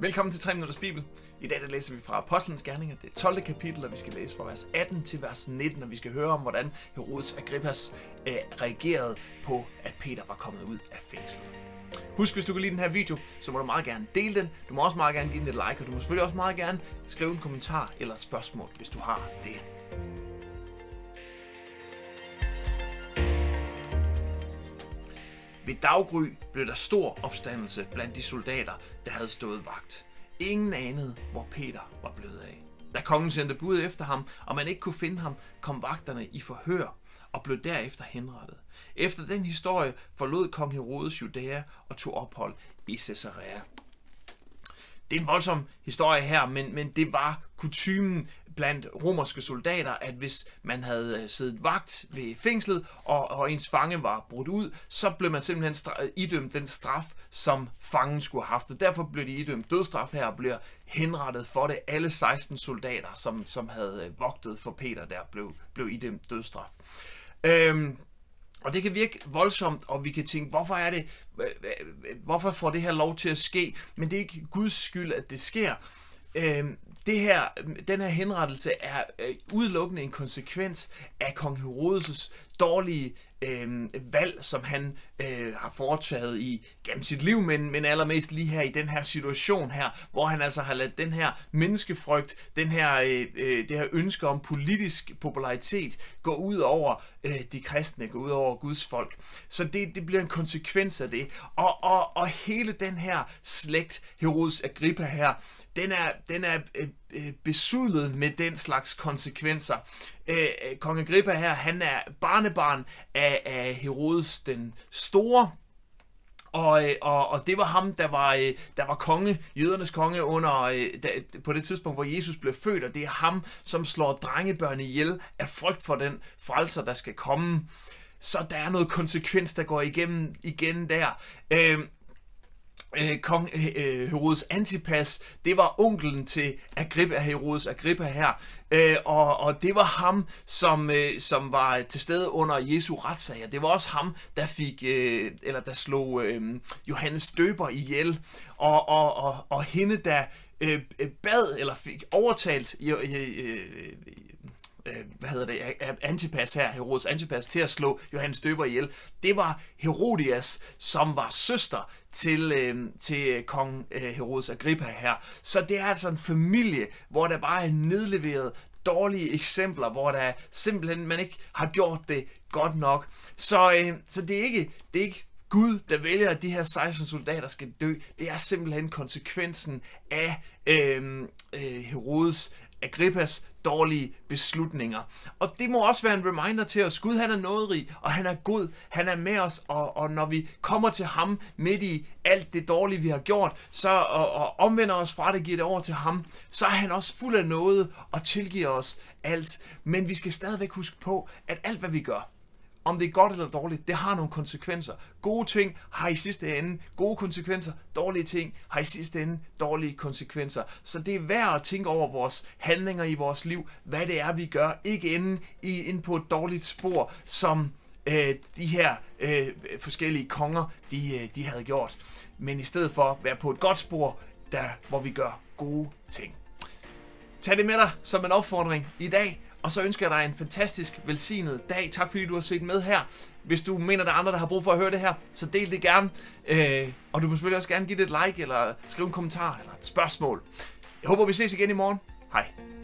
Velkommen til 3 Minutters Bibel. I dag der læser vi fra Apostlenes Gerninger, det 12. kapitel, og vi skal læse fra vers 18 til vers 19, og vi skal høre om, hvordan Herodes Agrippas øh, reagerede på, at Peter var kommet ud af fængslet. Husk, hvis du kan lide den her video, så må du meget gerne dele den. Du må også meget gerne give den et like, og du må selvfølgelig også meget gerne skrive en kommentar eller et spørgsmål, hvis du har det. Ved daggry blev der stor opstandelse blandt de soldater, der havde stået vagt. Ingen anede, hvor Peter var blevet af. Da kongen sendte bud efter ham, og man ikke kunne finde ham, kom vagterne i forhør og blev derefter henrettet. Efter den historie forlod kong Herodes Judæa og tog ophold i Caesarea. Det er en voldsom historie her, men, men det var kutymen blandt romerske soldater, at hvis man havde øh, siddet vagt ved fængslet, og, og ens fange var brudt ud, så blev man simpelthen stra- idømt den straf, som fangen skulle have haft. Og derfor blev de idømt dødstraf her, og bliver henrettet for det. Alle 16 soldater, som, som havde øh, vogtet for Peter, der blev, blev idømt dødstraf. Øhm, og det kan virke voldsomt, og vi kan tænke, hvorfor er det, hvorfor får det her lov til at ske? Men det er ikke Guds skyld, at det sker. Øhm, det her, den her henrettelse er øh, udelukkende en konsekvens af kong Herodes' dårlige øh, valg, som han øh, har foretaget i gennem sit liv, men, men allermest lige her i den her situation her, hvor han altså har ladet den her menneskefrygt, den her, øh, øh, det her ønske om politisk popularitet gå ud over øh, de kristne, gå ud over Guds folk. Så det, det bliver en konsekvens af det. Og, og, og hele den her slægt, Herodes Agrippa her, den er, den er øh Øh, besudlet med den slags konsekvenser. Øh, øh Kong Agrippa her, han er barnebarn af, af Herodes den Store, og, øh, og, og det var ham, der var, der var konge, jødernes konge under, der, på det tidspunkt, hvor Jesus blev født, og det er ham, som slår drengebørn ihjel af frygt for den frelser, der skal komme. Så der er noget konsekvens, der går igennem igen der. Øh, øh, kong øh, øh, Herodes Antipas, det var onkelen til Agrippa, Herodes Agrippa her, øh, og, og det var ham, som, øh, som var til stede under Jesu retssager. Det var også ham, der fik, øh, eller der slog øh, Johannes Døber ihjel, og, og, og, og hende, der øh, øh bad, eller fik overtalt øh, øh, øh øh, hvad hedder det, Antipas her, Herodes Antipas, til at slå Johannes Døber ihjel, det var Herodias, som var søster til, øh, til øh, kong øh, Herodes Agrippa her. Så det er altså en familie, hvor der bare er nedleveret dårlige eksempler, hvor der simpelthen man ikke har gjort det godt nok. Så, øh, så det, er ikke, det er ikke Gud, der vælger, at de her 16 soldater skal dø. Det er simpelthen konsekvensen af øh, øh, Herodes Agrippas dårlige beslutninger. Og det må også være en reminder til os. Gud han er nådrig, og han er god. Han er med os, og, og når vi kommer til ham midt i alt det dårlige, vi har gjort, så, og, og omvender os fra det, giver det over til ham, så er han også fuld af noget og tilgiver os alt. Men vi skal stadigvæk huske på, at alt hvad vi gør, om det er godt eller dårligt, det har nogle konsekvenser. Gode ting har i sidste ende gode konsekvenser, dårlige ting har i sidste ende dårlige konsekvenser. Så det er værd at tænke over vores handlinger i vores liv, hvad det er, vi gør, ikke inde, i, inde på et dårligt spor, som øh, de her øh, forskellige konger, de, øh, de havde gjort. Men i stedet for være på et godt spor, der, hvor vi gør gode ting. Tag det med dig som en opfordring i dag. Og så ønsker jeg dig en fantastisk velsignet dag. Tak fordi du har set med her. Hvis du mener, der er andre, der har brug for at høre det her, så del det gerne. Øh, og du må selvfølgelig også gerne give det et like, eller skrive en kommentar, eller et spørgsmål. Jeg håber, vi ses igen i morgen. Hej.